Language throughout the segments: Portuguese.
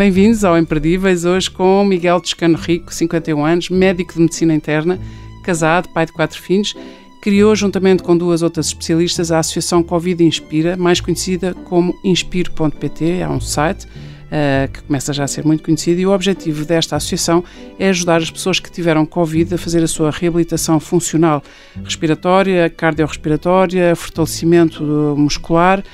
Bem-vindos ao Imperdíveis, hoje com Miguel Toscano Rico, 51 anos, médico de medicina interna, casado, pai de quatro filhos. Criou, juntamente com duas outras especialistas, a Associação Covid Inspira, mais conhecida como Inspire.pt, é um site uh, que começa já a ser muito conhecido, e o objetivo desta associação é ajudar as pessoas que tiveram Covid a fazer a sua reabilitação funcional, respiratória, cardiorrespiratória, fortalecimento muscular.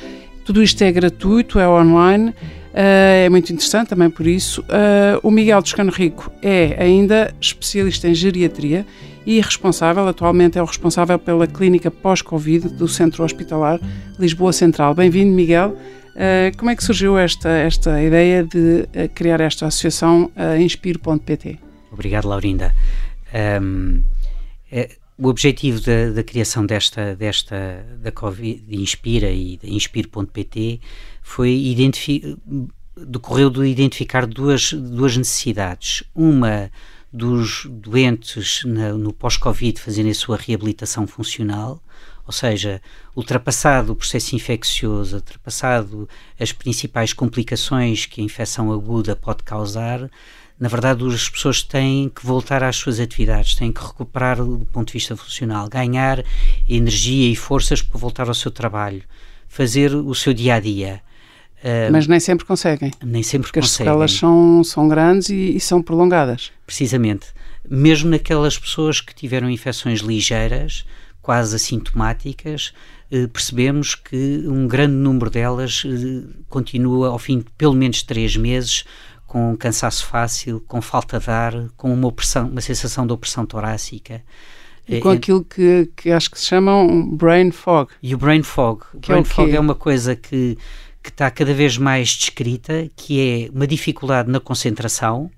Tudo isto é gratuito, é online. Uh, é muito interessante também por isso. Uh, o Miguel Toscano Rico é ainda especialista em geriatria e responsável, atualmente é o responsável pela clínica pós-Covid do Centro Hospitalar Lisboa Central. Bem-vindo, Miguel. Uh, como é que surgiu esta, esta ideia de criar esta associação Inspire.pt? Obrigado, Laurinda. Um, é, o objetivo da, da, criação desta, desta da Covid, de Inspira e da Inspire.pt foi decorreu de identificar duas, duas necessidades. Uma dos doentes na, no pós-Covid fazerem a sua reabilitação funcional, ou seja, ultrapassado o processo infeccioso, ultrapassado as principais complicações que a infecção aguda pode causar, na verdade as pessoas têm que voltar às suas atividades, têm que recuperar do ponto de vista funcional, ganhar energia e forças para voltar ao seu trabalho, fazer o seu dia a dia. Uh, Mas nem sempre conseguem. Nem sempre porque conseguem. Porque as sequelas são, são grandes e, e, são prolongadas. Precisamente. Mesmo naquelas pessoas que tiveram infecções ligeiras, quase assintomáticas, eh, percebemos que um grande número delas eh, continua, ao fim de pelo menos três meses, com cansaço fácil, com falta de ar, com uma opressão, uma sensação de opressão torácica. E com aquilo que, que acho que se chamam brain fog. E o brain fog. O brain é fog é uma coisa que que está cada vez mais descrita, que é uma dificuldade na concentração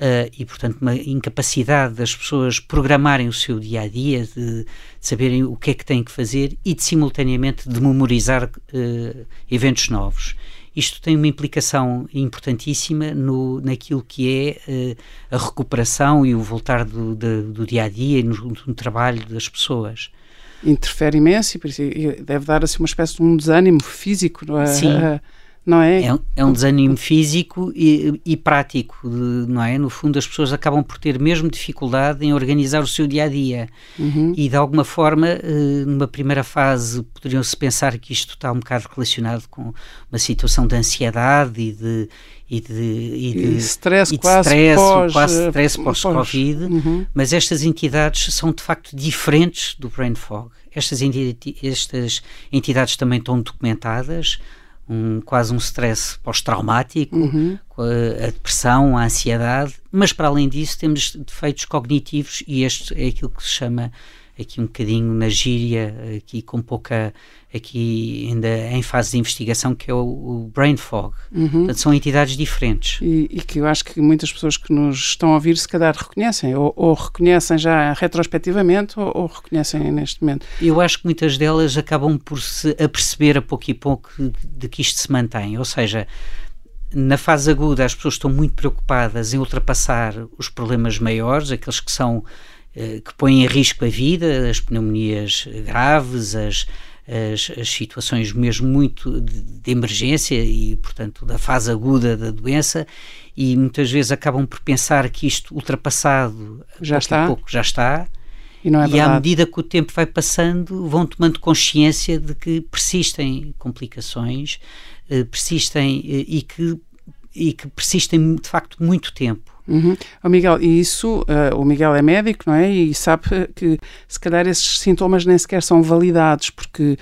uh, e, portanto, uma incapacidade das pessoas programarem o seu dia a dia, de, de saberem o que é que têm que fazer e de simultaneamente de memorizar uh, eventos novos. Isto tem uma implicação importantíssima no, naquilo que é uh, a recuperação e o voltar do, do, do dia a dia e no, no trabalho das pessoas interfere imenso e deve dar assim uma espécie de um desânimo físico, não é? Sim. Não é? É, é um desânimo físico e, e, prático, não é? No fundo, as pessoas acabam por ter mesmo dificuldade em organizar o seu dia a dia. Uhum. E de alguma forma, eh, numa primeira fase, poderiam-se pensar que isto está um bocado relacionado com uma situação de ansiedade e de, e de, e de, e stress, e de quase, stress, pós, quase stress pós-Covid, pós, uhum. mas estas entidades são de facto diferentes do brain fog. Estas, estas entidades também estão documentadas, um, quase um stress pós-traumático, uhum. a, a, depressão, a ansiedade, mas para além disso temos defeitos cognitivos e este é aquilo que se chama aqui um bocadinho na gíria, aqui com pouca, aqui ainda em fase de investigação, que é o, o brain fog. Uhum. Portanto, são entidades diferentes. E, e, que eu acho que muitas pessoas que nos estão a ouvir, se calhar reconhecem, ou, ou reconhecem já retrospectivamente, ou, ou, reconhecem neste momento. Eu acho que muitas delas acabam por se aperceber a pouco e pouco de que isto se mantém, ou seja, na fase aguda as pessoas estão muito preocupadas em ultrapassar os problemas maiores, aqueles que são eh, que põem em risco a vida, as pneumonias graves, as, as, as situações mesmo muito de, de, emergência e, portanto, da fase aguda da doença, e muitas vezes acabam por pensar que isto ultrapassado já está. pouco já está. E, não é e à medida que o tempo vai passando, vão tomando consciência de que persistem complicações, eh, persistem eh, e que e que persistem de facto muito tempo. Uhum. Oh, Miguel, e isso, uh, o Miguel é médico, não é? E sabe que se calhar esses sintomas nem sequer são validados, porque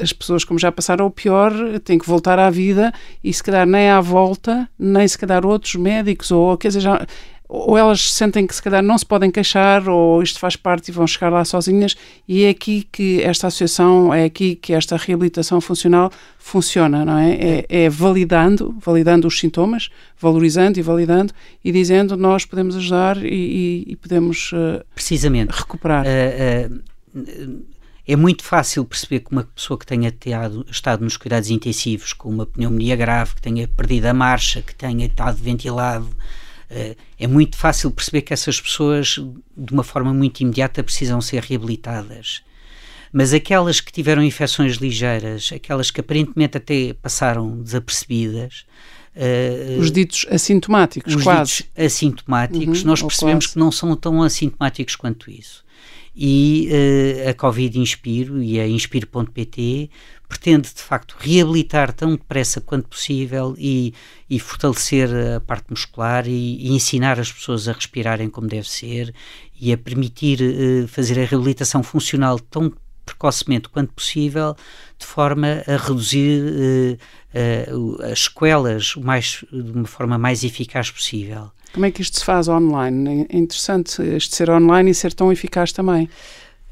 as pessoas, como já passaram o pior, têm que voltar à vida e se calhar nem à volta, nem se calhar outros médicos, ou quer dizer, já, ou elas sentem que se calhar não se podem queixar, ou isto faz parte e vão chegar lá sozinhas, e é aqui que esta associação, é aqui que esta reabilitação funcional funciona, não é? É, é validando, validando os sintomas, valorizando e validando, e dizendo nós podemos ajudar e, e, e podemos uh, Precisamente. recuperar. Uh, uh, é muito fácil perceber que uma pessoa que tenha teado, estado nos cuidados intensivos com uma pneumonia grave, que tenha perdido a marcha, que tenha estado ventilado, é muito fácil perceber que essas pessoas, de uma forma muito imediata, precisam ser reabilitadas. Mas aquelas que tiveram infecções ligeiras, aquelas que aparentemente até passaram desapercebidas, Uh, os ditos assintomáticos, os quase. Ditos assintomáticos, uhum, nós percebemos que não são tão assintomáticos quanto isso. E uh, a Covid Inspiro e a Inspiro.pt pretende de facto reabilitar tão depressa quanto possível e, e fortalecer a parte muscular e, e, ensinar as pessoas a respirarem como deve ser e a permitir uh, fazer a reabilitação funcional tão precocemente quanto possível, de forma a reduzir uh, uh, as sequelas mais, de uma forma mais eficaz possível. Como é que isto se faz online? É interessante este ser online e ser tão eficaz também.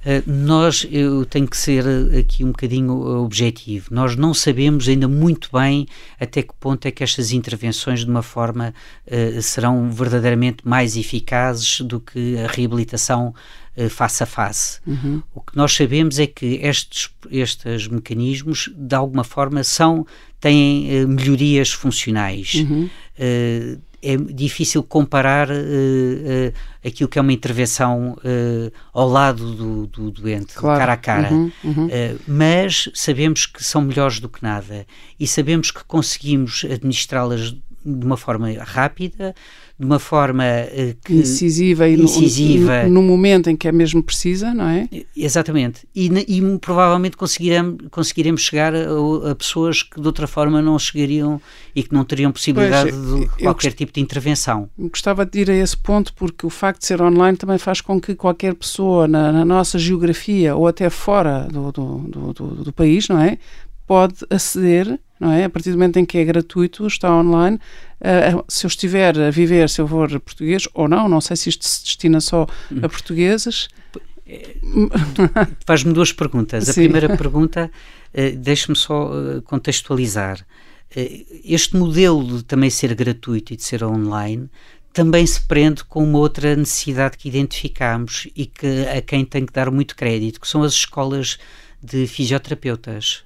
Uh, nós, eu tenho que ser aqui um bocadinho objetivo, nós não sabemos ainda muito bem até que ponto é que estas intervenções de uma forma uh, serão verdadeiramente mais eficazes do que a reabilitação uh, face a face. Uhum. O que nós sabemos é que estes, estes mecanismos de alguma forma são, têm melhorias funcionais. Uhum é difícil comparar uh, uh, aquilo que é uma intervenção uh, ao lado do, do doente, claro. cara a cara. Uhum, uhum. mas sabemos que são melhores do que nada e sabemos que conseguimos administrá-las de uma forma rápida, de uma forma uh, que, incisiva e incisiva. No, no, momento em que é mesmo precisa, não é? Exatamente. E, e provavelmente conseguiremos, conseguiremos chegar a, a, pessoas que de outra forma não chegariam e que não teriam possibilidade pois, de qualquer gost... tipo de intervenção. Gostava de ir a esse ponto porque o facto de ser online também faz com que qualquer pessoa na, na nossa geografia ou até fora do, do, do, do país, não é? Pode aceder não é? A partir do momento em que é gratuito, está online, uh, se eu estiver a viver, se eu for português ou não, não sei se isto se destina só a portugueses. Faz-me duas perguntas. A Sim. primeira pergunta, uh, deixe-me só uh, contextualizar. Uh, este modelo de também ser gratuito e de ser online também se prende com uma outra necessidade que identificamos e que a quem tem que dar muito crédito, que são as escolas de fisioterapeutas.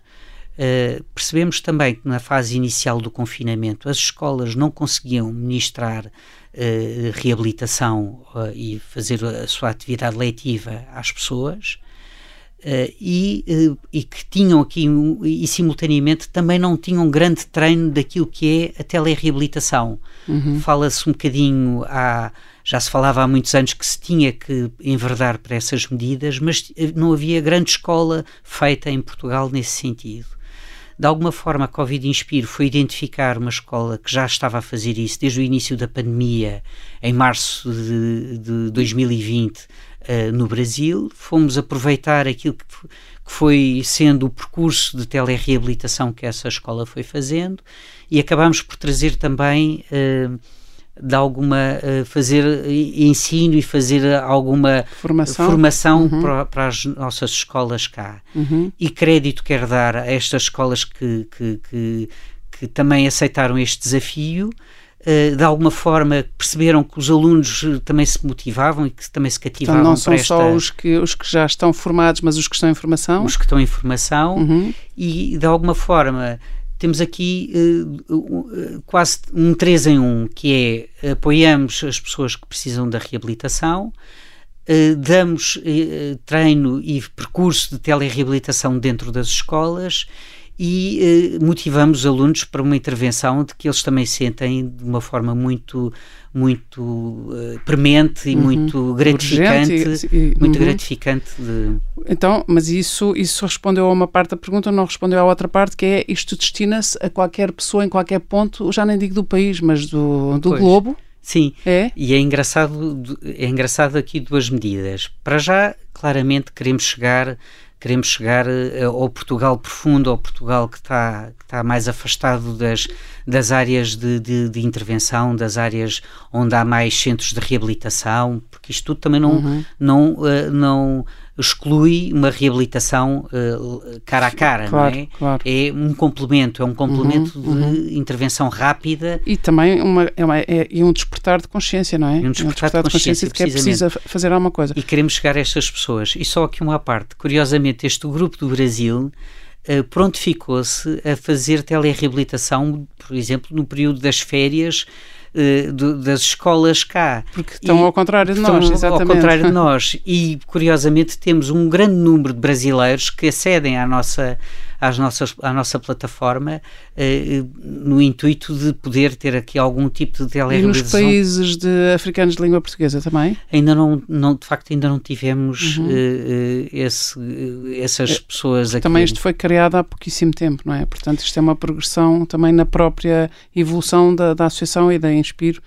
Uh, percebemos também que na fase inicial do confinamento as escolas não conseguiam ministrar uh, reabilitação uh, e fazer a sua atividade letiva às pessoas e, e, que tinham aqui e simultaneamente também não tinham grande treino daquilo que é a telereabilitação. Uhum. Fala-se um bocadinho há já se falava há muitos anos que se tinha que enverdar para essas medidas, mas não havia grande escola feita em Portugal nesse sentido. De alguma forma, a Covid Inspiro foi identificar uma escola que já estava a fazer isso desde o início da pandemia, em março de, de 2020, uh, eh, no Brasil. Fomos aproveitar aquilo que, que foi sendo o percurso de telereabilitação que essa escola foi fazendo e acabamos por trazer também. Uh, de alguma uh, fazer ensino e fazer alguma formação, formação uhum. para, para, as nossas escolas cá. Uhum. E crédito quero dar a estas escolas que, que, que, que também aceitaram este desafio. Uh, de alguma forma perceberam que os alunos também se motivavam e que também se cativavam então, não são esta... só os que, os que já estão formados, mas os que estão em formação? Os que estão em formação uhum. e de alguma forma temos aqui uh, quase um 3 em 1, que é apoiamos as pessoas que precisam da reabilitação, uh, damos uh, treino e percurso de telereabilitação dentro das escolas e motivamos os alunos para uma intervenção de que eles também sentem de uma forma muito muito uh, premente e uhum. muito gratificante, e, e, muito uhum. gratificante de... Então, mas isso, isso respondeu a uma parte da pergunta, não respondeu à outra parte, que é isto destina-se a qualquer pessoa em qualquer ponto, já nem digo do país, mas do, do globo. Sim, é? e é engraçado, é engraçado aqui duas medidas. Para já, claramente queremos chegar queremos chegar uh, ao Portugal profundo, ao Portugal que está, que está mais afastado das, das áreas de, de, de, intervenção, das áreas onde há mais centros de reabilitação, porque isto tudo também não, uhum. não, uh, não exclui uma reabilitação uh, cara a cara, claro, não é? Claro. É um complemento, é um complemento uhum, de uhum. intervenção rápida. E também uma, é, uma, é, é um despertar de consciência, não é? Um despertar, um despertar de, consciência de que é preciso fazer alguma coisa. E queremos chegar a estas pessoas. E só aqui uma parte, curiosamente, este grupo do Brasil uh, prontificou-se a fazer telereabilitação, por exemplo, no período das férias, uh, do, das escolas cá. Porque estão e, ao contrário de nós, exatamente. Ao contrário de nós. E, curiosamente, temos um grande número de brasileiros que acedem à nossa às nossas, à nossa plataforma no intuito de poder ter aqui algum tipo de telerealização. E nos países de africanos de língua portuguesa também? Ainda não, não de facto, ainda não tivemos uhum. esse, essas pessoas aqui. Também isto foi criado há pouquíssimo tempo, não é? Portanto, isto é uma progressão também na própria evolução da, da associação e da Inspiro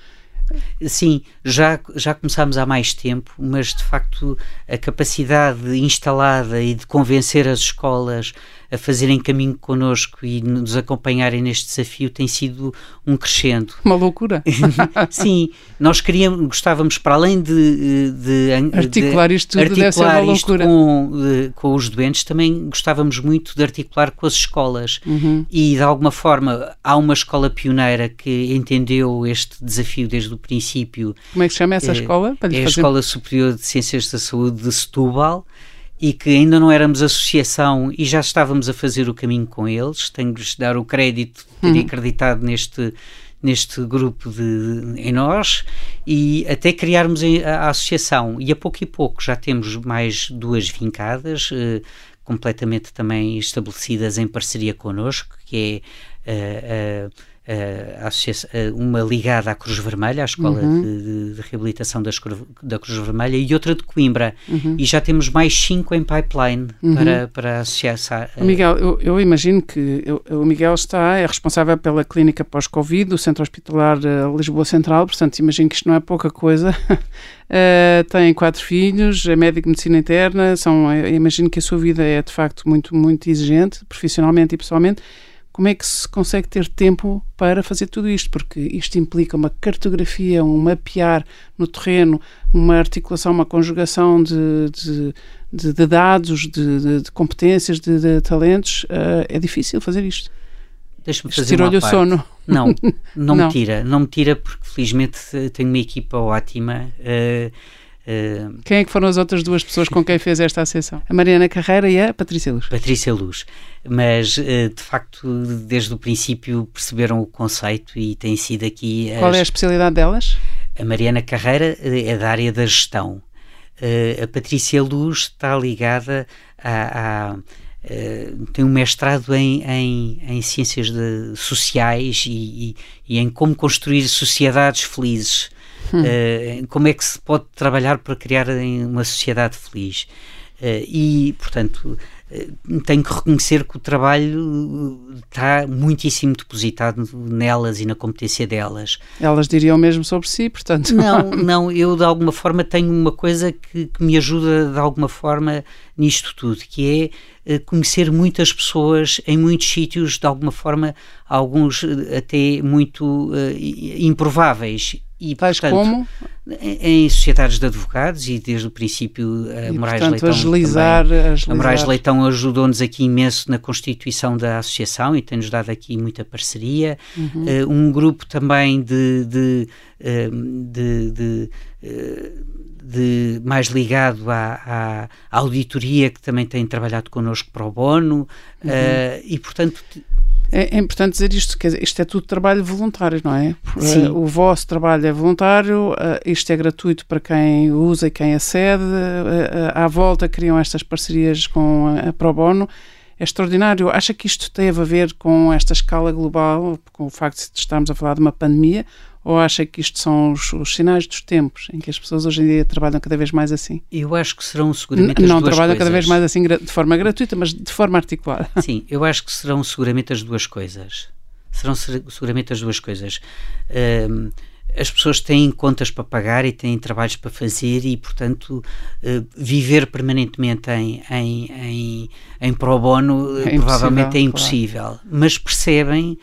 Sim, já, já começámos há mais tempo, mas de facto a capacidade instalada e de convencer as escolas a fazerem caminho connosco e nos acompanharem neste desafio tem sido um crescendo. Uma loucura. Sim, nós queríamos, gostávamos, para além de, de articular isto tudo, articular isto com, de, com os doentes, também gostávamos muito de articular com as escolas. Uhum. E de alguma forma há uma escola pioneira que entendeu este desafio desde o princípio. Como é que se chama essa é, escola? é a Escola Superior de Ciências da Saúde de Setúbal e que ainda não éramos associação e já estávamos a fazer o caminho com eles. Tenho-lhes de dar o crédito de terem uhum. acreditado neste, neste grupo de, em nós e até criarmos a, a, associação. E a pouco e pouco já temos mais duas vincadas, eh, completamente também estabelecidas em parceria connosco, que é uh, uh, uma ligada à Cruz Vermelha, à Escola uhum. de, de, Reabilitação das, da Cruz Vermelha, e outra de Coimbra. Uhum. E já temos mais cinco em pipeline uhum. para, para associar. Uh, Miguel, eu, eu, imagino que eu, o Miguel está, é responsável pela clínica pós-Covid do Centro Hospitalar uh, Lisboa Central, portanto imagino que isto não é pouca coisa. Uh, tem quatro filhos, é médico de medicina interna, são, imagino que a sua vida é de facto muito, muito exigente, profissionalmente e pessoalmente como é que se consegue ter tempo para fazer tudo isto? Porque isto implica uma cartografia, um mapear no terreno, uma articulação, uma conjugação de, de, de, de dados, de, de, competências, de, talentos. Uh, é difícil fazer isto. Deixa-me fazer Tirou-lhe o sono. Não, não, não, me tira. Não me tira porque felizmente tenho uma equipa ótima. Uh, quem é que foram as outras duas pessoas com quem fez esta associação? A Mariana Carreira e a Patrícia Luz. Patrícia Luz. Mas, uh, de facto, desde o princípio perceberam o conceito e tem sido aqui. As... Qual é a especialidade delas? A Mariana Carreira eh, é da área da gestão. A Patrícia Luz está ligada a, a tem um mestrado em, em, em ciências de, sociais e, e, e, em como construir sociedades felizes. Uh, como é que se pode trabalhar para criar uma sociedade feliz? Uh, e, portanto, uh, tenho que reconhecer que o trabalho está muitíssimo depositado nelas e na competência delas. Elas diriam mesmo sobre si, portanto. Não, não, eu de alguma forma tenho uma coisa que, que me ajuda de alguma forma nisto tudo, que é conhecer muitas pessoas em muitos sítios, de alguma forma, alguns até muito improváveis e, Tais portanto, como? Em sociedades de advogados e desde o princípio a e, Moraes portanto, Leitão agilizar, também, agilizar. A Moraes Leitão ajudou-nos aqui imenso na constituição da associação e tem-nos dado aqui muita parceria. Uhum. Uh, um grupo também de, de, uh, de, de de, mais ligado à, à, auditoria que também tem trabalhado connosco para o bono uhum. uh, e portanto é, é, importante dizer isto, quer dizer, isto é tudo trabalho voluntário, não é? Sim. O vosso trabalho é voluntário, isto é gratuito para quem usa e quem acede, à volta criam estas parcerias com a Pro Bono, é extraordinário. Acha que isto teve a ver com esta escala global, com o facto de estarmos a falar de uma pandemia, ou acha que isto são os, os, sinais dos tempos em que as pessoas hoje em dia trabalham cada vez mais assim? Eu acho que serão seguramente as Não duas trabalham coisas. cada vez mais assim de forma gratuita, mas de forma articulada. Sim, eu acho que serão seguramente as duas coisas. Serão seguramente as duas coisas. Um, as pessoas têm contas para pagar e têm trabalhos para fazer e, portanto, uh, viver permanentemente em, em, em, em pro bono é provavelmente é impossível. Claro. Mas percebem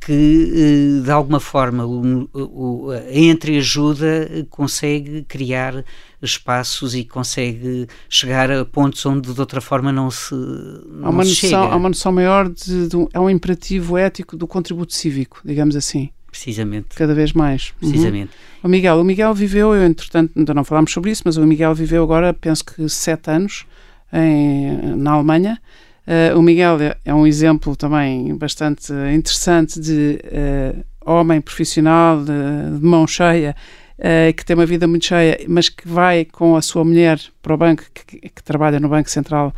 que eh, de alguma forma o, o, a entreajuda consegue criar espaços e consegue chegar a pontos onde de outra forma não se, não há uma se noção, chega. Há uma noção maior de, de um, é um imperativo ético do contributo cívico, digamos assim. Precisamente. Cada vez mais. Uhum. Precisamente. Uhum. O Miguel, o Miguel viveu, eu entretanto ainda não falámos sobre isso, mas o Miguel viveu agora, penso que sete anos em, na Alemanha Uh, o Miguel é, é um exemplo também bastante interessante de uh, homem profissional, de, de mão cheia, uh, que tem uma vida muito cheia, mas que vai com a sua mulher para o banco, que, que trabalha no Banco Central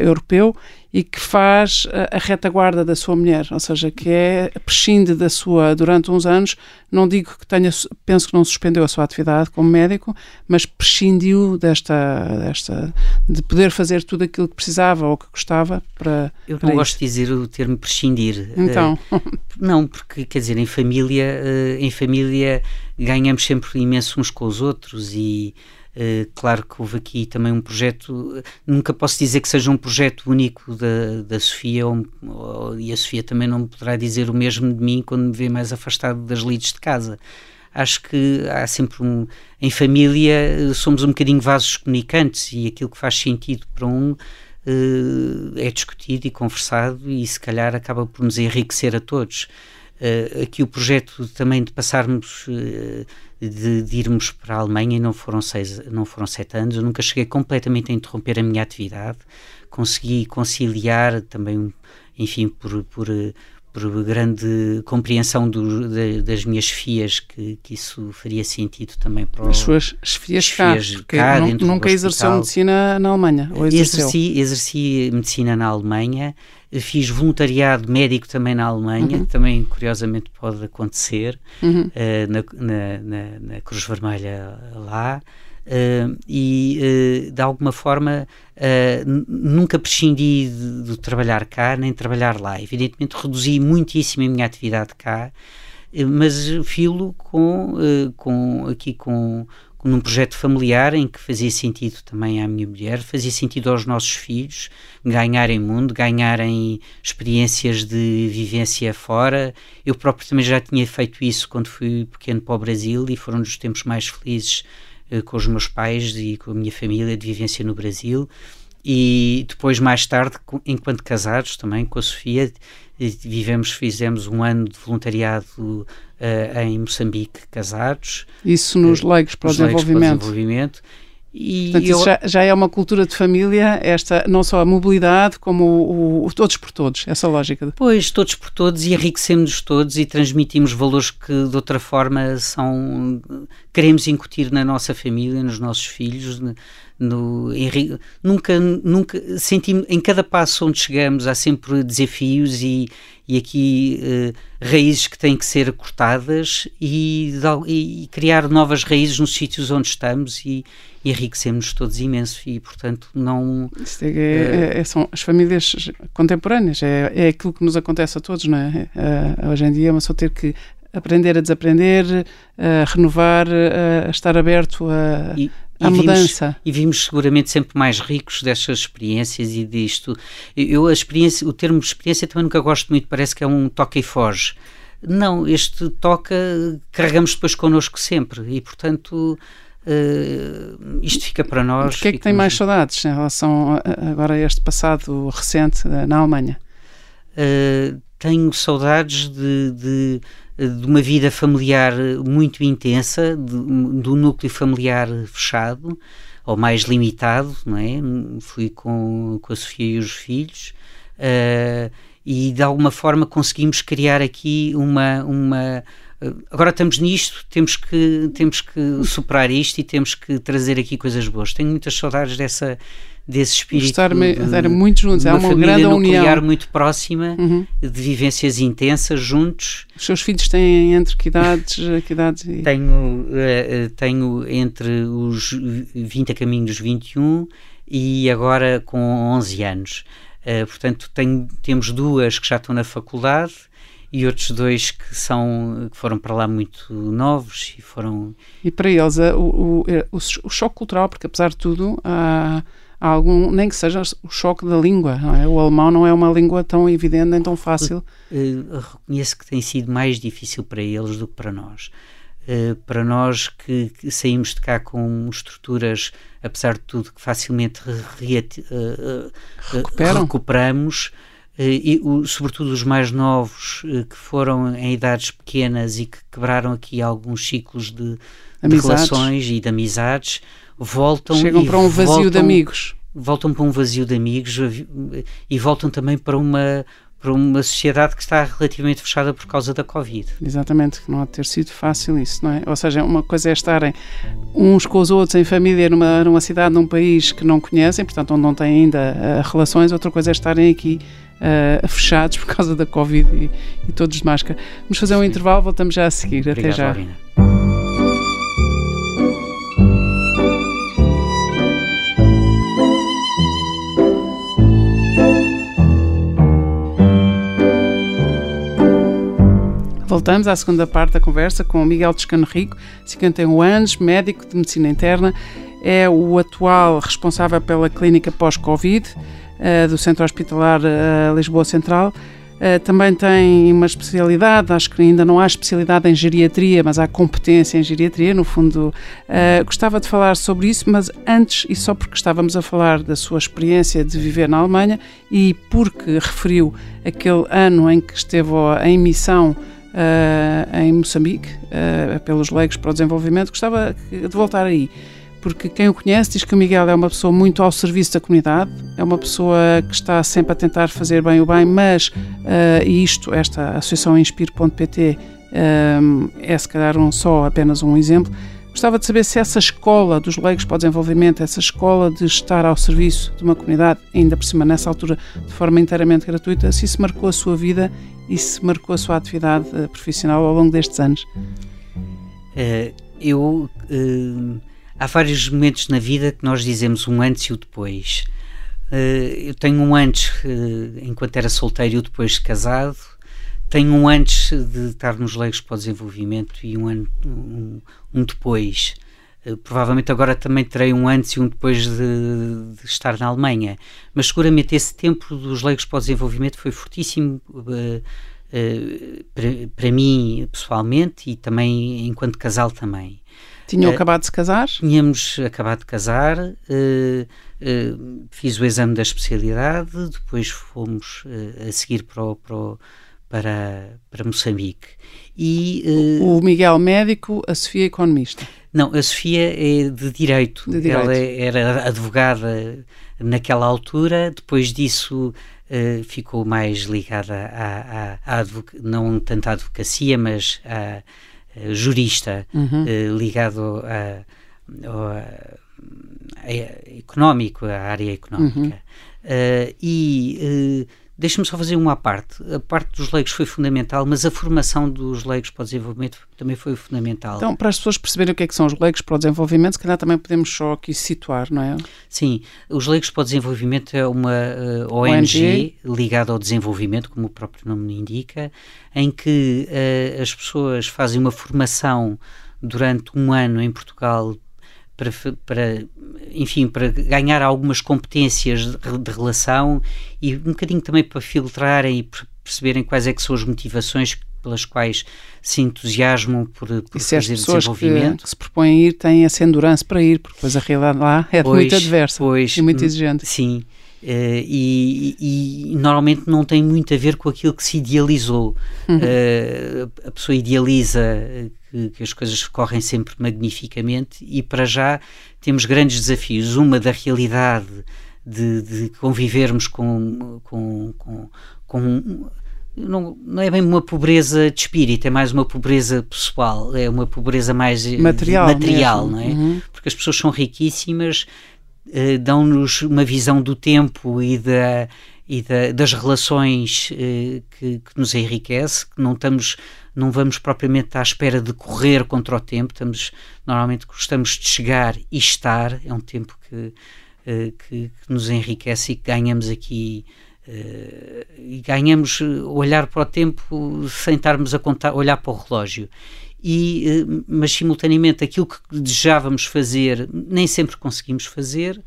Europeu e que faz a, a, retaguarda da sua mulher, ou seja, que é prescinde da sua durante uns anos. Não digo que tenha, penso que não suspendeu a sua atividade como médico, mas prescindiu desta, desta de poder fazer tudo aquilo que precisava ou que gostava para. Eu não para gosto de dizer o termo prescindir. Então. Uh, não, porque quer dizer, em família, uh, em família ganhamos sempre imenso uns com os outros e claro que houve aqui também um projeto, nunca posso dizer que seja um projeto único da, da Sofia, ou, ou, e a Sofia também não poderá dizer o mesmo de mim quando me vê mais afastado das lides de casa. Acho que há sempre um. Em família eh, somos um bocadinho vasos comunicantes e aquilo que faz sentido para um uh, é discutido e conversado e se calhar acaba por nos enriquecer a todos. Aqui o projeto também de passarmos de, de, irmos para a Alemanha e não foram seis não foram sete anos. Eu nunca cheguei completamente a interromper a minha atividade. Consegui conciliar também enfim por, por por grande compreensão do, de, das minhas filhas que, que, isso faria sentido também para as suas filhas cá, cá nunca exerceu medicina na Alemanha ou exerci, exerci medicina na Alemanha fiz voluntariado médico também na Alemanha uhum. também curiosamente pode acontecer uhum. uh, na, na, na, na Cruz Vermelha lá Uh, e uh, de alguma forma uh, nunca prescindi de, de, trabalhar cá nem trabalhar lá. Evidentemente reduzi muitíssimo a minha atividade cá, mas filo com, com aqui com, com um projeto familiar em que fazia sentido também à minha mulher, fazia sentido aos nossos filhos ganharem mundo, ganharem experiências de vivência fora. Eu próprio também já tinha feito isso quando fui pequeno para o Brasil e foram dos tempos mais felizes com os meus pais e com a minha família de vivência no Brasil. E depois mais tarde enquanto casados também com a Sofia vivemos fizemos um ano de voluntariado uh, em Moçambique casados. Isso nos uh, leigos para o desenvolvimento e Portanto, eu... isso já, já, é uma cultura de família, esta não só a mobilidade, como o, o, todos por todos, essa lógica. Pois, todos por todos e enriquecemos todos e transmitimos valores que de outra forma são queremos incutir na nossa família, nos nossos filhos, no, em, nunca, nunca sentimos, em cada passo onde chegamos há sempre desafios e, e aqui uh, raízes que têm que ser cortadas e, e, criar novas raízes nos sítios onde estamos e, e enriquecemos todos imenso. E portanto não é, é, é, são as famílias contemporâneas é, é aquilo que nos acontece a todos não é? Uh, hoje em dia é uma só ter que aprender a desaprender, a renovar, a estar aberto a, e, à mudança. e vimos seguramente sempre mais ricos destas experiências e disto. Eu a experiência, o termo experiência também nunca gosto muito, parece que é um toca e foge. Não, este toca carregamos depois connosco sempre e portanto uh, isto fica para nós. O que é que tem mais saudades em relação a, agora a este passado recente na Alemanha? Uh, tenho saudades de, de de uma vida familiar muito intensa, do núcleo familiar fechado ou mais limitado, não é? Fui com, com a Sofia e os filhos uh, e de alguma forma conseguimos criar aqui uma, uma agora estamos nisto, temos que, temos que superar isto e temos que trazer aqui coisas boas. Tenho muitas saudades dessa desse espírito estar, de, estar muito juntos, é uma, uma grande nuclear união. muito próxima, uhum. de vivências intensas juntos. Os seus filhos têm entre que idades? que idades e... tenho, uh, tenho entre os 20 a caminho dos 21 e agora com 11 anos. Uh, portanto, tenho, temos duas que já estão na faculdade e outros dois que são que foram para lá muito novos e foram e para eles o, o, o, o choque cultural porque apesar de tudo há algum, nem que seja o choque da língua. É? O alemão não é uma língua tão evidente nem tão fácil. Uh, reconheço que tem sido mais difícil para eles do que para nós. Uh, para nós que, que, saímos de cá com estruturas, apesar de tudo, que facilmente re, uh, recuperamos, e o, sobretudo os mais novos que foram em idades pequenas e que quebraram aqui alguns ciclos de, de relações e de amizades, voltam chegam para um vazio voltam, de amigos voltam para um vazio de amigos e voltam também para uma para uma sociedade que está relativamente fechada por causa da Covid. Exatamente, que não há de ter sido fácil isso, não é? Ou seja, uma coisa é estarem uns com os outros em família numa, numa cidade, num país que não conhecem, portanto, onde não têm ainda uh, relações, outra coisa é estarem aqui uh, fechados por causa da Covid e, e, todos de máscara. Vamos fazer um Sim. intervalo, voltamos já a seguir. Obrigado, Até já. Laurina. Voltamos à segunda parte da conversa com Miguel Descano Rico, 51 anos, médico de medicina interna, é o atual responsável pela clínica pós-Covid uh, do Centro Hospitalar uh, Lisboa Central. Uh, também tem uma especialidade, acho que ainda não há especialidade em geriatria, mas há competência em geriatria, no fundo. Gostava de falar sobre isso, mas antes, e só porque estávamos a falar da sua experiência de viver na Alemanha e porque referiu aquele ano em que esteve em missão uh, em Moçambique, uh, pelos leigos para o desenvolvimento, gostava de voltar aí, porque quem o conhece diz que o Miguel é uma pessoa muito ao serviço da comunidade, é uma pessoa que está sempre a tentar fazer bem o bem, mas uh, isto, esta associação Inspire.pt é se calhar um só, apenas um exemplo, Gostava de saber se essa escola dos leigos para o desenvolvimento, essa escola de estar ao serviço de uma comunidade, ainda por cima nessa altura de forma inteiramente gratuita, se isso marcou a sua vida se marcou a sua atividade eh, profissional ao longo destes anos. Uh, eu uh, há vários momentos na vida que nós dizemos um antes e o depois. Uh, eu tenho um antes enquanto era solteiro e o depois de casado tenho um antes de estar nos leigos para o desenvolvimento e um, ano, um, um depois. Uh, provavelmente agora também terei um antes e um depois de, de, estar na Alemanha, mas seguramente esse tempo dos leigos para o desenvolvimento foi fortíssimo uh, uh, para, para mim pessoalmente e também enquanto casal também. Tinham acabado de se casar? Tínhamos acabado de casar, fiz o exame da especialidade, depois fomos a seguir para o, para o para, para Moçambique. E, uh, o Miguel médico, a Sofia economista. Não, a Sofia é de direito. de direito. Ela era advogada naquela altura, depois disso uh, ficou mais ligada à, à, à não tanto à advocacia, mas à, à jurista, uhum. uh, ligado a, a, a, económico, à área económica. Uhum. Uh, e Deixa-me só fazer uma parte. A parte dos leigos foi fundamental, mas a formação dos leigos para o desenvolvimento também foi fundamental. Então, para as pessoas perceberem o que é que são os leigos para o desenvolvimento, se calhar também podemos só aqui situar, não é? Sim, os leigos para o desenvolvimento é uma uh, ONG, ONG, ligada ao desenvolvimento, como o próprio nome indica, em que uh, as pessoas fazem uma formação durante um ano em Portugal para, para, enfim, para ganhar algumas competências de, de, relação e um bocadinho também para filtrarem e perceberem quais é que são as motivações pelas quais se entusiasmam por, por e fazer desenvolvimento. Que se propõem a ir têm essa endurance para ir, porque depois a realidade lá é pois, muito adversa pois, e muito exigente. Sim, Uh, e, e, e, normalmente não tem muito a ver com aquilo que se idealizou. Uhum. Uh, a pessoa idealiza que, que, as coisas correm sempre magnificamente e para já temos grandes desafios. Uma da realidade de, de convivermos com, com, com, com não, não, é bem uma pobreza de espírito, é mais uma pobreza pessoal, é uma pobreza mais material, material não é? Uhum. Porque as pessoas são riquíssimas, eh, dão-nos uma visão do tempo e, da, e da, das relações uh, que, que, nos enriquece, que não estamos não vamos propriamente à espera de correr contra o tempo, estamos normalmente gostamos de chegar e estar, é um tempo que, uh, que, que, nos enriquece e que ganhamos aqui uh, e ganhamos olhar para o tempo sem estarmos a contar, olhar para o relógio e, eh, mas simultaneamente aquilo que desejávamos fazer nem sempre conseguimos fazer.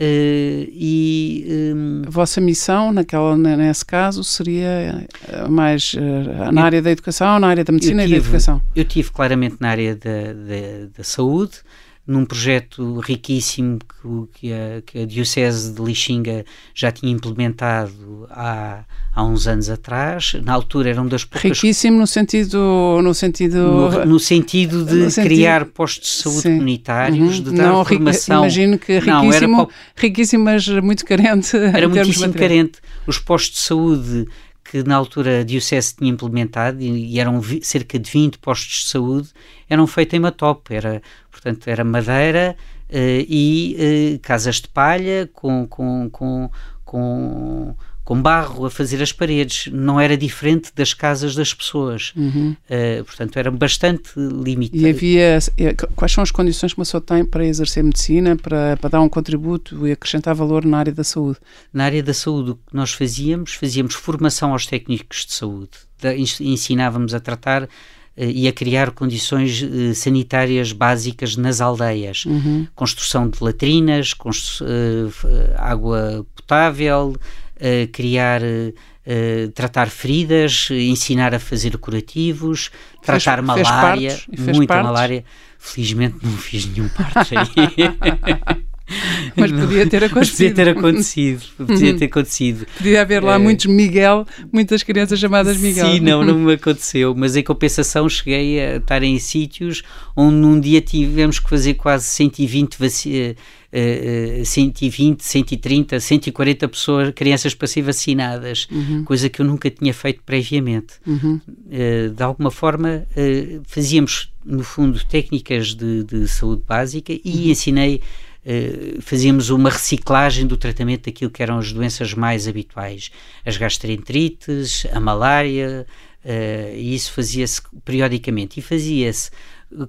Uh, e um, a vossa missão naquela nesse caso seria eh, mais uh, na eu, área da educação, na área da medicina tive, e da educação. Eu tive claramente na área da, da, da saúde, num projeto riquíssimo que, que, a, que a Diocese de Lixinga já tinha implementado há, há uns anos atrás. Na altura eram das poucas... Riquíssimo no sentido... No sentido, no, no sentido de no criar sentido... postos de saúde Sim. comunitários, uhum. de dar não, formação... Imagino que riquíssimo, não, riquíssimo, mas muito carente. Era muitíssimo carente. Os postos de saúde que na altura a Diocese tinha implementado, e, eram cerca de 20 postos de saúde, eram feitos em Matop, era, portanto, era madeira uh, e uh, casas de palha com, com, com, com com barro a fazer as paredes, não era diferente das casas das pessoas. Uhum. Uh, portanto, era bastante limitado. E havia. Quais são as condições que uma pessoa tem para exercer medicina, para, para dar um contributo e acrescentar valor na área da saúde? Na área da saúde, o que nós fazíamos, fazíamos formação aos técnicos de saúde, ensinávamos a tratar eh, e a criar condições uh, sanitárias básicas nas aldeias. Uhum. Construção de latrinas, constru uh, água potável, criar, uh, tratar feridas, ensinar a fazer curativos, tratar fez, malária, fez muita partes? malária. Felizmente não fiz nenhum parte aí. Mas podia ter acontecido. Podia ter acontecido. Podia ter acontecido. Podia haver lá é... muitos Miguel, muitas crianças chamadas Miguel. Sim, não, não me aconteceu. Mas em compensação cheguei a estar em sítios onde num dia tivemos que fazer quase 120 vacinas. Uh, 120, 130, 140 pessoas, crianças para ser vacinadas, uhum. coisa que eu nunca tinha feito previamente. Uhum. Uh, de alguma forma, uh, fazíamos, no fundo, técnicas de, de saúde básica e uhum. ensinei Uh, fazíamos uma reciclagem do tratamento daquilo que eram as doenças mais habituais, as gastroenterites, a malária, uh, e isso fazia-se periodicamente e fazia-se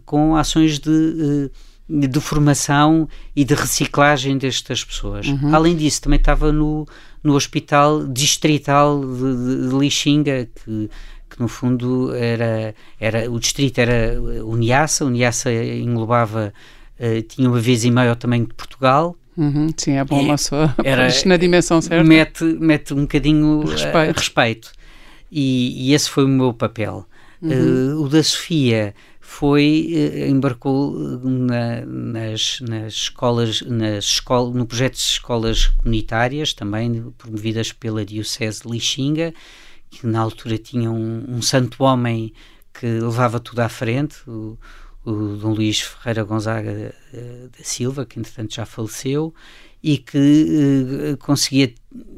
com ações de de formação e de reciclagem destas pessoas. Uhum. Além disso, também estava no, no Hospital Distrital de, de, de Lixinga, que, que no fundo era, era o distrito era Uniaça, Uniaça englobava, uh, tinha uma vez e meio ao tamanho de Portugal, Uhum, sim, é bom uma só era, na dimensão certa. Mete, mete um bocadinho respeito. Uh, respeito. E, e, esse foi o meu papel. Uhum. Uh, o da Sofia foi eh, embarcou eh, na, nas, nas escolas, nas escola, no projeto de escolas comunitárias, também promovidas pela Diocese de Lixinga, que na altura tinha um, um santo homem que levava tudo à frente, o, o Dom Luís Ferreira Gonzaga eh, da Silva, que entretanto já faleceu, e que uh, conseguia,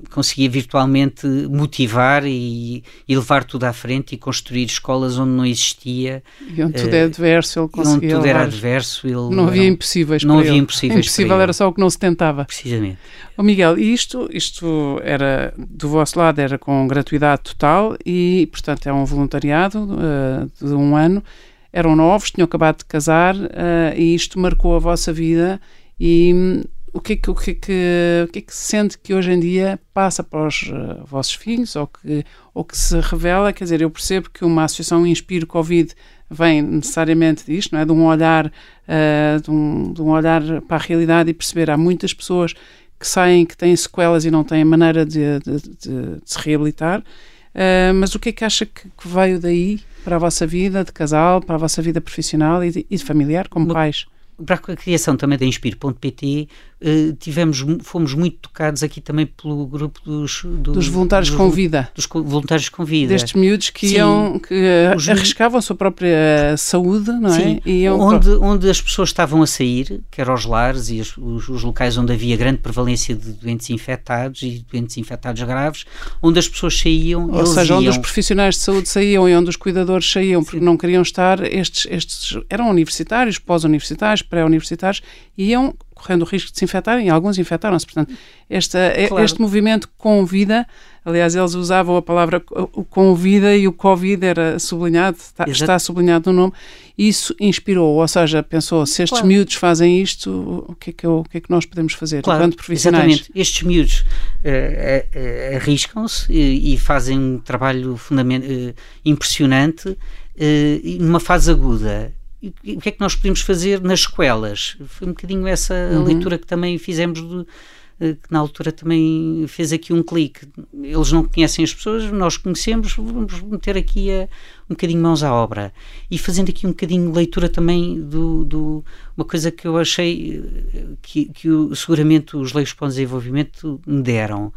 conseguia virtualmente motivar e, e, levar tudo à frente e construir escolas onde não existia. E onde tudo é adverso, ele conseguia. Onde tudo era adverso, ele. Não havia impossíveis. Não havia impossíveis. Impossível era só o que não se tentava. Precisamente. Oh, Miguel, e isto, isto era do vosso lado, era com gratuidade total e, portanto, é um voluntariado uh, de um ano. Eram novos, tinham acabado de casar uh, e isto marcou a vossa vida e o que, é que, o, que é que, o que é que sente que hoje em dia passa para os uh, vossos filhos ou que, ou que se revela? Quer dizer, eu percebo que uma associação Inspiro Covid vem necessariamente disto, não é? De um olhar, uh, de, um, de um olhar para a realidade e perceber há muitas pessoas que saem, que têm sequelas e não têm maneira de, de, de, de se reabilitar. Uh, mas o que é que acha que, que, veio daí para a vossa vida de casal, para a vossa vida profissional e de, e familiar, como pais? para a criação também da Inspiro.pt, uh, tivemos, fomos muito tocados aqui também pelo grupo dos, do, dos voluntários dos, com vida. Dos voluntários com vida. Destes miúdos que Sim, iam, que os, arriscavam a sua própria saúde, não é? Sim, iam onde, onde as pessoas estavam a sair, que eram os lares e os, os, os, locais onde havia grande prevalência de doentes infectados e doentes infectados graves, onde as pessoas saíam. Ou seja, iam... onde os profissionais de saúde saíam e onde os cuidadores saíam, porque Sim. não queriam estar, estes, estes eram universitários, pós-universitários, pré-universitários, iam correndo o risco de se infectarem, e alguns infectaram-se. Portanto, esta, claro. este movimento convida, aliás, eles usavam a palavra convida e o Covid era sublinhado, está, está sublinhado no nome, isso inspirou, ou seja, pensou, se estes claro. miúdos fazem isto, o que é que, eu, o que, é que nós podemos fazer claro, enquanto profissionais? Exatamente, estes miúdos uh, uh, arriscam-se e, e, fazem um trabalho uh, impressionante numa fase aguda o que é que nós podemos fazer nas escolas? Foi um bocadinho essa uhum. leitura que também fizemos, de, eh, que na altura também fez aqui um clique. Eles não conhecem as pessoas, nós conhecemos, vamos meter aqui a, um bocadinho mãos à obra. E fazendo aqui um bocadinho de leitura também do, do uma coisa que eu achei eh, que, que o, seguramente os leigos para o desenvolvimento me deram.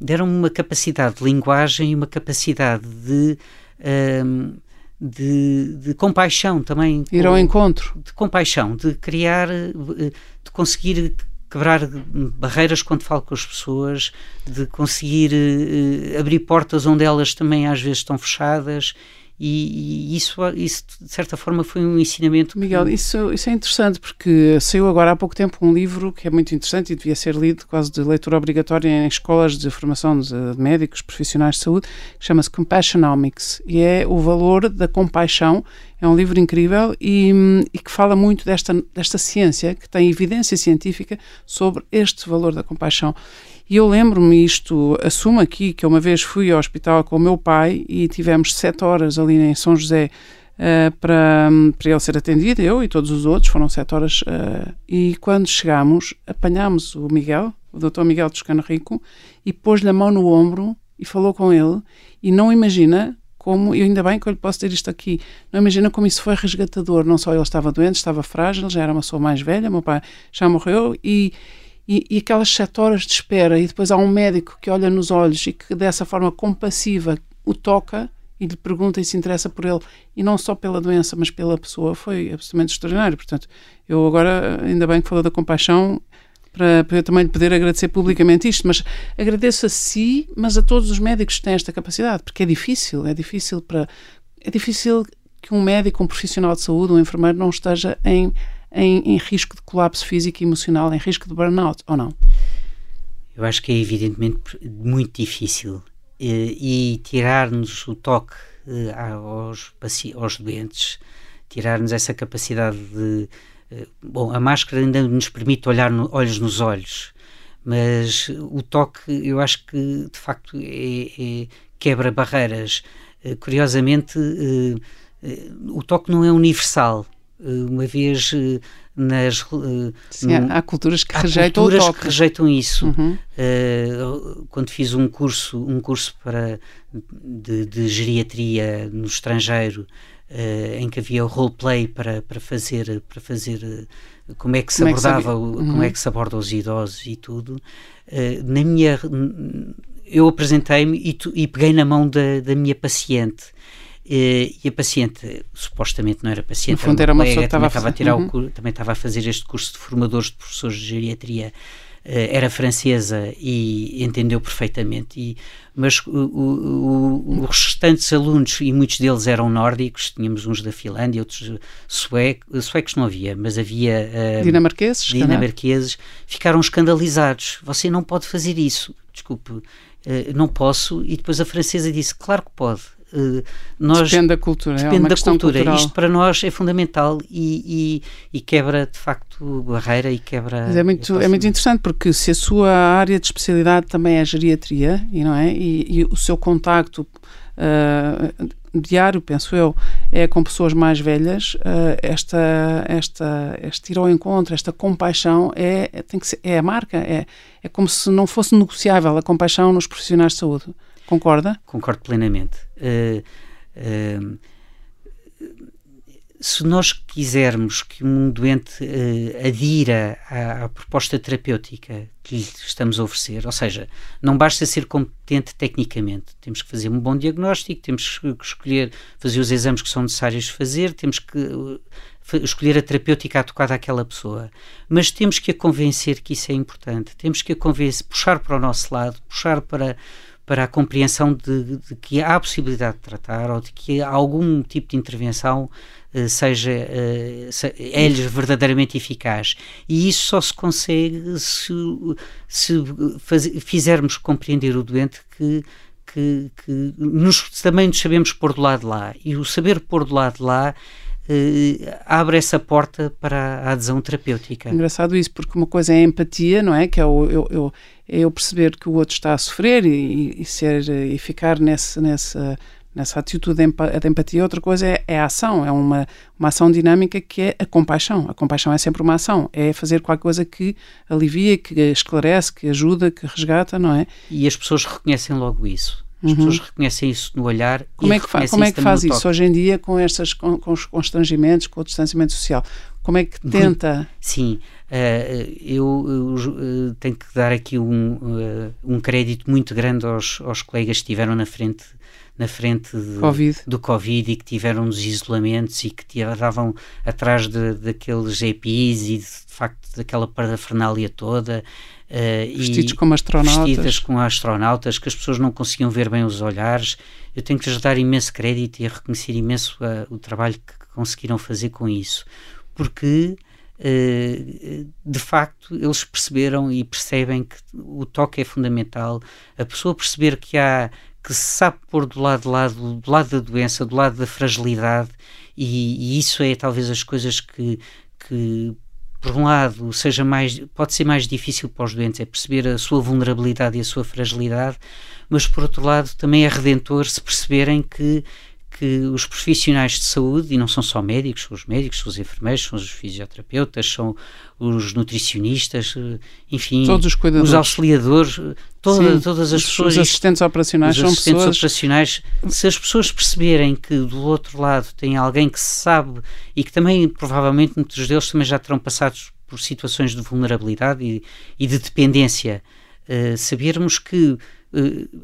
Deram-me uma capacidade de linguagem e uma capacidade de. Um, ehm, de, de compaixão também. Ir ao encontro. De compaixão, de criar, de conseguir quebrar barreiras quando falo com as pessoas, de conseguir uh, abrir portas onde elas também às vezes estão fechadas e, e, isso, isso, de certa forma, foi um ensinamento. Miguel, isso, isso é interessante porque saiu agora há pouco tempo um livro que é muito interessante e devia ser lido quase de leitura obrigatória em escolas de formação de médicos, profissionais de saúde, que chama-se Compassionomics e é o valor da compaixão. É um livro incrível e, e que fala muito desta, desta ciência, que tem evidência científica sobre este valor da compaixão. E eu lembro-me isto, assumo aqui que uma vez fui ao hospital com o meu pai e tivemos sete horas ali em São José uh, para, para ele ser atendido, eu e todos os outros, foram sete horas. Uh, e quando chegámos, apanhámos o Miguel, o doutor Miguel Toscano Rico, e pôs-lhe a mão no ombro e falou com ele. E não imagina como, e ainda bem que eu lhe posso ter isto aqui, não imagina como isso foi resgatador. Não só ele estava doente, estava frágil, já era uma pessoa mais velha, meu pai já morreu e e, e, aquelas sete horas de espera, e depois há um médico que olha nos olhos e que dessa forma compassiva o toca e lhe pergunta e se interessa por ele, e não só pela doença, mas pela pessoa, foi absolutamente extraordinário. Portanto, eu agora, ainda bem que falou da compaixão, para, para eu também lhe poder agradecer publicamente isto, mas agradeço a si, mas a todos os médicos que têm esta capacidade, porque é difícil, é difícil para. É difícil que um médico, um profissional de saúde, um enfermeiro não esteja em em, em risco de colapso físico e emocional, em risco de burnout, ou não? Eu acho que é evidentemente muito difícil e, e tirar-nos o toque eh, aos, aos doentes, tirar-nos essa capacidade de. Eh, bom, a máscara ainda nos permite olhar no, olhos nos olhos, mas o toque eu acho que de facto é, é quebra barreiras. Eh, curiosamente, o toque não é universal. Eh, uma vez eh, nas eh, Sim, há, culturas que há rejeitam culturas que rejeitam isso uhum. uh, quando fiz um curso um curso para de, de geriatria no estrangeiro uh, em que havia o roleplay para para fazer para fazer como é que se como abordava é que uhum. como é que se aborda os idosos e tudo uh, na minha eu apresentei-me e, e, peguei na mão da, da minha paciente e, e a paciente, supostamente não era paciente, no fundo era uma, uma pessoa que também estava a, tirar uhum. o, também estava a fazer este curso de formadores de professores de geriatria, eh, era francesa e entendeu perfeitamente, e, mas o, o, os restantes alunos, e muitos deles eram nórdicos, tínhamos uns da Finlândia, outros suecos, suecos não havia, mas havia uh, dinamarqueses, dinamarqueses ficaram escandalizados. Você não pode fazer isso, desculpe, uh, não posso. E depois a francesa disse: Claro que pode nós depende da cultura, é depende é da cultura. Cultural. Isto para nós é fundamental e, e, e, quebra de facto barreira e quebra. Mas é muito é muito interessante porque se a sua área de especialidade também é geriatria e não é e, e o seu contacto uh, diário, penso eu, é com pessoas mais velhas, uh, esta, esta, este ir ao encontro, esta compaixão é, tem que ser, é a marca, é, é como se não fosse negociável a compaixão nos profissionais de saúde. Concorda? Concordo plenamente. Uh, uh, se nós quisermos que um doente uh, adira à, à, proposta terapêutica que lhe estamos a oferecer, ou seja, não basta ser competente tecnicamente, temos que fazer um bom diagnóstico, temos que escolher, fazer os exames que são necessários fazer, temos que uh, escolher a terapêutica adequada àquela pessoa, mas temos que a convencer que isso é importante, temos que a convencer, puxar para o nosso lado, puxar para para a compreensão de, de, que há a possibilidade de tratar ou de que algum tipo de intervenção uh, seja uh, se, é-lhes verdadeiramente eficaz. E isso só se consegue se, se faz, fizermos compreender o doente que que, que nos, também nos sabemos pôr do lado de lá. E o saber pôr do lado de lá Uh, abre essa porta para a adesão terapêutica. Engraçado isso, porque uma coisa é a empatia, não é? Que é o, eu, eu, é eu perceber que o outro está a sofrer e, e ser, e ficar nesse, nessa, nessa atitude de empatia. Outra coisa é, é, a ação, é uma, uma ação dinâmica que é a compaixão. A compaixão é sempre uma ação, é fazer qualquer coisa que alivia, que esclarece, que ajuda, que resgata, não é? E as pessoas reconhecem logo isso. As uhum. pessoas reconhecem isso no olhar. Como é que, fa como é que faz isso hoje em dia com, estas, com, com os constrangimentos, com o distanciamento social? Como é que tenta? Sim, Uh, eu, eu, tenho que dar aqui um, uh, um crédito muito grande aos, aos colegas que estiveram na frente na frente de, COVID. do Covid e que tiveram nos isolamentos e que estavam atrás de, daqueles EPIs e de, de facto daquela parafernália toda. Uh, Vestidos como astronautas. Vestidas como astronautas, que as pessoas não conseguiam ver bem os olhares. Eu tenho que lhes dar imenso crédito e reconhecer imenso uh, o trabalho que conseguiram fazer com isso. Porque Uh, de facto eles perceberam e percebem que o toque é fundamental, a pessoa perceber que há que se sabe pôr do lado, do lado, do lado da doença, do lado da fragilidade, e, e isso é talvez as coisas que, que por um lado, seja mais, pode ser mais difícil para os doentes, é perceber a sua vulnerabilidade e a sua fragilidade, mas por outro lado também é redentor se perceberem que que os profissionais de saúde, e não são só médicos, são os médicos, são os enfermeiros, são os fisioterapeutas, são os nutricionistas, enfim, todos os, os auxiliadores, toda, Sim, todas as os, pessoas. Os assistentes operacionais os são assistentes pessoas... operacionais, se as pessoas perceberem que do outro lado tem alguém que sabe e que também, provavelmente, muitos deles também já terão passado por situações de vulnerabilidade e, e de dependência, uh, sabermos que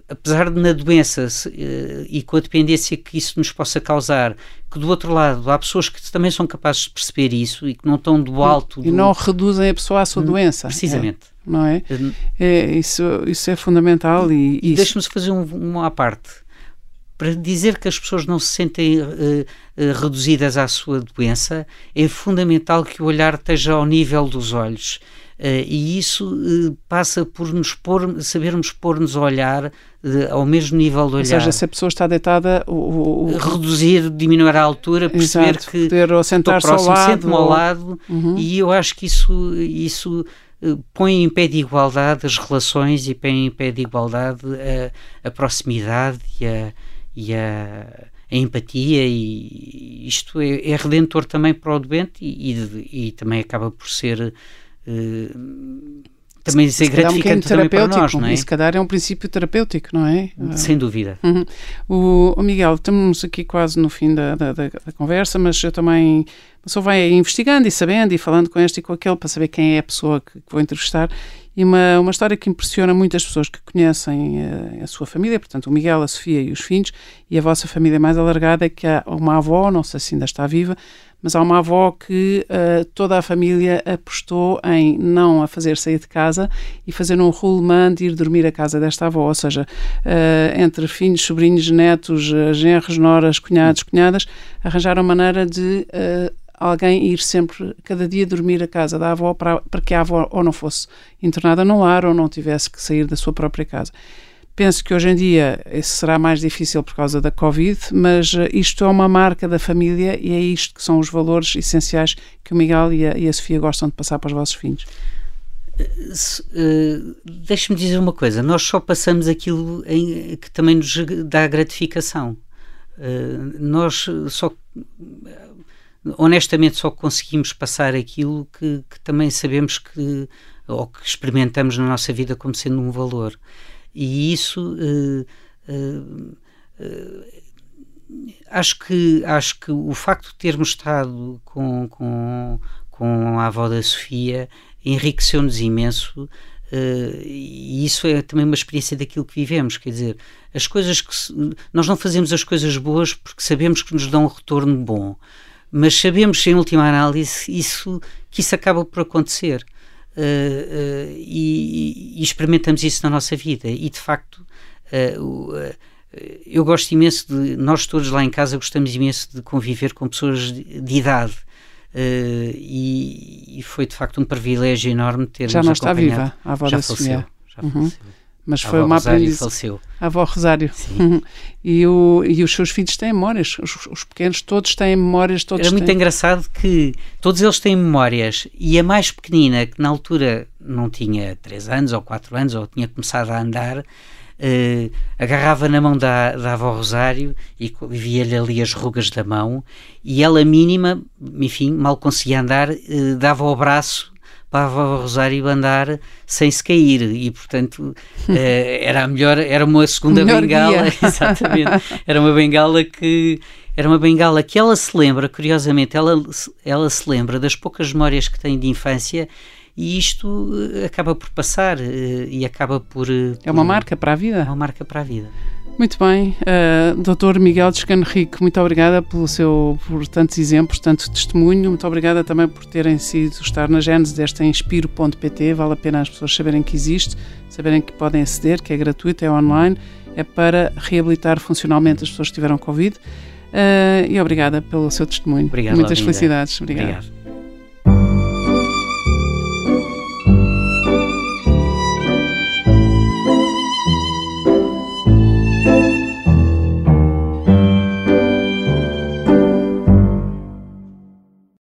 apesar de na doença uh, e com a dependência que isso nos possa causar, que do outro lado há pessoas que também são capazes de perceber isso e que não estão do alto. E, do... não reduzem a pessoa à sua hum, doença. Precisamente. É, não é? é? isso, isso é fundamental. E, e deixe-me fazer um, uma à parte. Para dizer que as pessoas não se sentem uh, reduzidas à sua doença, é fundamental que o olhar esteja ao nível dos olhos Uh, e isso uh, passa por nos pôr, sabermos pôr-nos a olhar uh, ao mesmo nível de olhar. Ou seja, se a pessoa está deitada, o, o, reduzir, diminuir a altura, perceber exato, que poder, ou sentar estou próximo, ao sento-me ao lado, uhum. e eu acho que isso, isso põe em pé de igualdade as relações e põe em pé de igualdade a, a proximidade e a, e a, a empatia e isto é, é, redentor também para o doente e, e, e também acaba por ser Uh, também ser gratificante um também para nós, não é? Se calhar é um princípio terapêutico, não é? Sem dúvida. Uhum. O, o, Miguel, estamos aqui quase no fim da, da, da, da conversa, mas eu também a pessoa vai investigando e sabendo e falando com este e com aquele para saber quem é a pessoa que, que vou entrevistar. E uma, uma história que impressiona muitas pessoas que conhecem a, eh, a, sua família, portanto, o Miguel, a Sofia e os filhos, e a vossa família mais alargada, é que há uma avó, não sei se ainda está viva, mas há uma avó que uh, toda a família apostou em não a fazer sair de casa e fazer um rolemã de ir dormir à casa desta avó, ou seja, uh, entre filhos, sobrinhos, netos, uh, genros, noras, cunhados, cunhadas, arranjaram maneira de alguém ir sempre, cada dia, dormir à casa da avó para, para que a avó ou não fosse internada no lar ou não tivesse que sair da sua própria casa. Penso que hoje em dia isso será mais difícil por causa da Covid, mas eh, isto é uma marca da família e é isto que são os valores essenciais que o Miguel e a, e a Sofia gostam de passar para os vossos filhos. Uh, Deixe-me dizer uma coisa: nós só passamos aquilo em, que também nos dá gratificação. Uh, nós só, honestamente, só conseguimos passar aquilo que, que também sabemos que, ou que experimentamos na nossa vida como sendo um valor e isso uh, uh, uh, acho que acho que o facto de termos estado com, com, com a avó da Sofia enriqueceu-nos imenso e isso é também uma experiência daquilo que vivemos, quer dizer, as coisas que se, nós não fazemos as coisas boas porque sabemos que nos dão um retorno bom, mas sabemos em última análise isso que isso acaba por acontecer uh, uh, e, e, experimentamos isso na nossa vida. E de facto, uh, eu gosto imenso de. Nós todos lá em casa gostamos imenso de conviver com pessoas de, de idade. E, e, foi de facto um privilégio enorme ter Já não está viva, a avó já da faleceu, Já uhum. faleceu. Mas foi uma aprendizagem. faleceu. A avó Rosário. Sim. e, o, e os seus filhos têm memórias. Os, os pequenos todos têm memórias. Todos Era muito têm... engraçado que todos eles têm memórias. E a mais pequenina, que na altura não tinha 3 anos ou 4 anos, ou tinha começado a andar, Uh, agarrava na mão da, da avó Rosário e via-lhe ali as rugas da mão e ela mínima, enfim, mal conseguia andar, uh, dava o braço para o Rosário andar sem se cair. E portanto era a melhor era uma segunda bengala exatamente. Era uma bengala que era uma bengala que ela se lembra curiosamente ela ela se lembra das poucas memórias que tem de infância e isto acaba por passar e acaba por é uma marca para a vida. É uma marca para a vida muito bem, uh, Dr. Miguel Descano Rico, muito obrigada pelo seu, por tantos exemplos, tanto testemunho, muito obrigada também por terem sido estar na gênese desta Inspiro.pt, vale a pena as pessoas saberem que existe, saberem que podem aceder, que é gratuito, é online, é para reabilitar funcionalmente as pessoas que tiveram Covid. Uh, e obrigada pelo seu testemunho. Obrigado, Muitas felicidades. Obrigado. Obrigado.